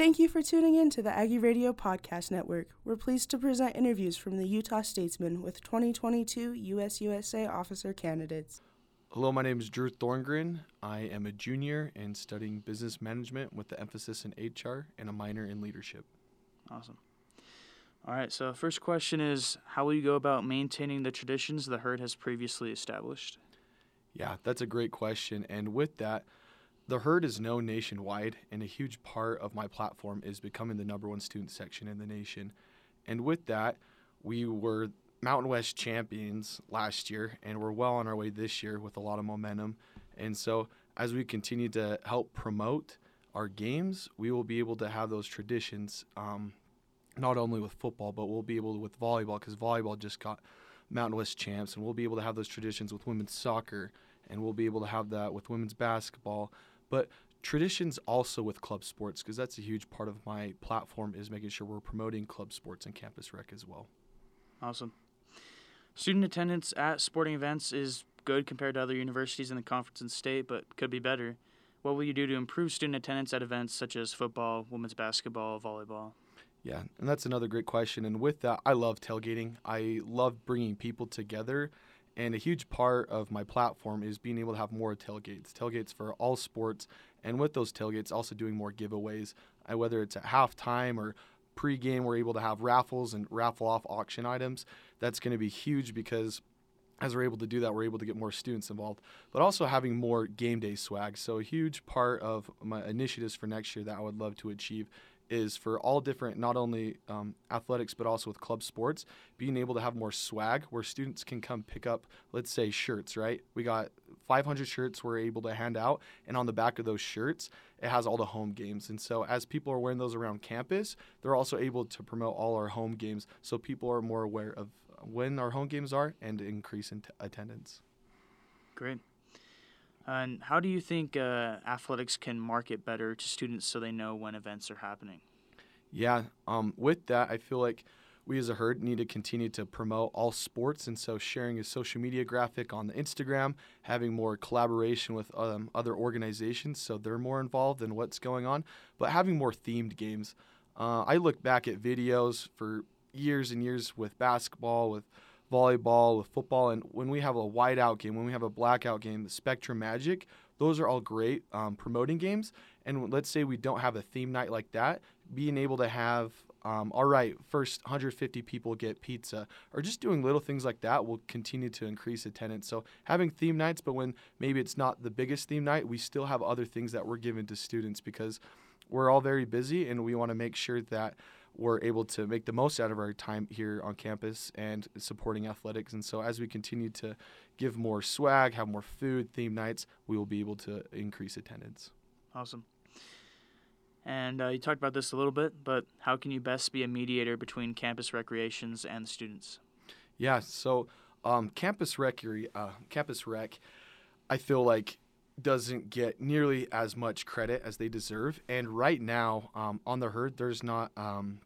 Thank you for tuning in to the Aggie Radio Podcast Network. We're pleased to present interviews from the Utah Statesman with 2022 USUSA officer candidates. Hello, my name is Drew Thorngren. I am a junior and studying business management with the emphasis in HR and a minor in leadership. Awesome. All right, so first question is How will you go about maintaining the traditions the herd has previously established? Yeah, that's a great question. And with that, the herd is known nationwide, and a huge part of my platform is becoming the number one student section in the nation. And with that, we were Mountain West champions last year, and we're well on our way this year with a lot of momentum. And so, as we continue to help promote our games, we will be able to have those traditions, um, not only with football, but we'll be able to with volleyball, because volleyball just got Mountain West champs, and we'll be able to have those traditions with women's soccer, and we'll be able to have that with women's basketball but traditions also with club sports because that's a huge part of my platform is making sure we're promoting club sports and campus rec as well. Awesome. Student attendance at sporting events is good compared to other universities in the conference and state, but could be better. What will you do to improve student attendance at events such as football, women's basketball, volleyball? Yeah, and that's another great question. And with that, I love tailgating. I love bringing people together and a huge part of my platform is being able to have more tailgates, tailgates for all sports. And with those tailgates, also doing more giveaways, uh, whether it's at halftime or pregame, we're able to have raffles and raffle off auction items. That's going to be huge because as we're able to do that, we're able to get more students involved, but also having more game day swag. So, a huge part of my initiatives for next year that I would love to achieve is for all different, not only um, athletics, but also with club sports, being able to have more swag where students can come pick up, let's say, shirts, right? We got 500 shirts we're able to hand out, and on the back of those shirts, it has all the home games. And so, as people are wearing those around campus, they're also able to promote all our home games so people are more aware of when our home games are and increase in t- attendance. Great. And how do you think uh, athletics can market better to students so they know when events are happening? Yeah, um, with that, I feel like we as a herd need to continue to promote all sports, and so sharing a social media graphic on the Instagram, having more collaboration with um, other organizations so they're more involved in what's going on, but having more themed games. Uh, I look back at videos for years and years with basketball, with volleyball, with football, and when we have a whiteout game, when we have a blackout game, the Spectrum Magic, those are all great um, promoting games. And let's say we don't have a theme night like that, being able to have, um, all right, first 150 people get pizza, or just doing little things like that will continue to increase attendance. So having theme nights, but when maybe it's not the biggest theme night, we still have other things that we're giving to students because we're all very busy and we want to make sure that we're able to make the most out of our time here on campus and supporting athletics. And so, as we continue to give more swag, have more food, theme nights, we will be able to increase attendance. Awesome. And uh, you talked about this a little bit, but how can you best be a mediator between campus recreations and the students? Yeah, so um, campus rec, uh, campus rec, I feel like doesn't get nearly as much credit as they deserve. And right now, um, on the herd, there's not um,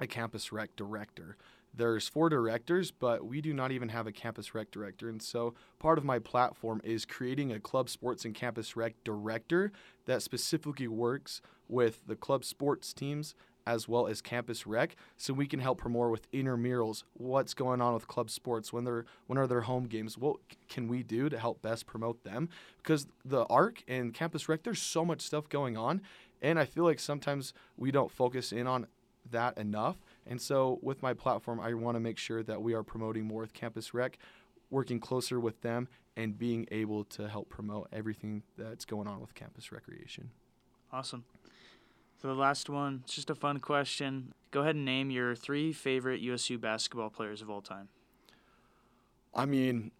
a campus rec director. There's four directors, but we do not even have a campus rec director. And so part of my platform is creating a club sports and campus rec director that specifically works with the club sports teams as well as campus rec so we can help promote with intramurals what's going on with club sports when they're when are their home games what can we do to help best promote them because the arc and campus rec there's so much stuff going on and i feel like sometimes we don't focus in on that enough and so with my platform i want to make sure that we are promoting more with campus rec working closer with them and being able to help promote everything that's going on with campus recreation awesome So the last one, it's just a fun question. Go ahead and name your three favorite USU basketball players of all time. I mean,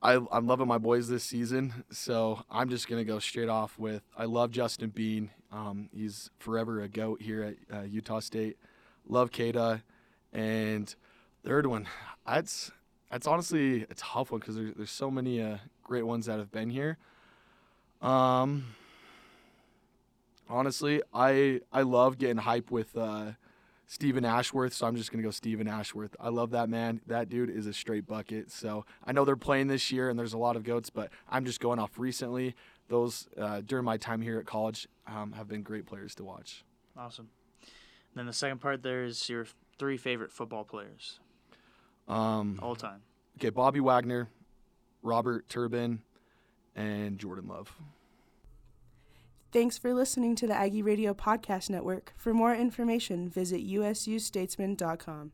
I, I'm loving my boys this season, so I'm just gonna go straight off with I love Justin Bean. Um, he's forever a goat here at uh, Utah State. Love Queta, and third one, that's that's honestly a tough one because there's there's so many uh, great ones that have been here. Um, honestly, I I love getting hype with uh, Steven Ashworth, so I'm just gonna go Steven Ashworth. I love that man. That dude is a straight bucket. So I know they're playing this year, and there's a lot of goats, but I'm just going off recently. Those uh, during my time here at college um, have been great players to watch. Awesome. then the second part there is your three favorite football players Um, all time. okay, Bobby Wagner, Robert Turbin, and Jordan Love. Thanks for listening to the Aggie Radio Podcast Network. For more information, visit usustatesman.com.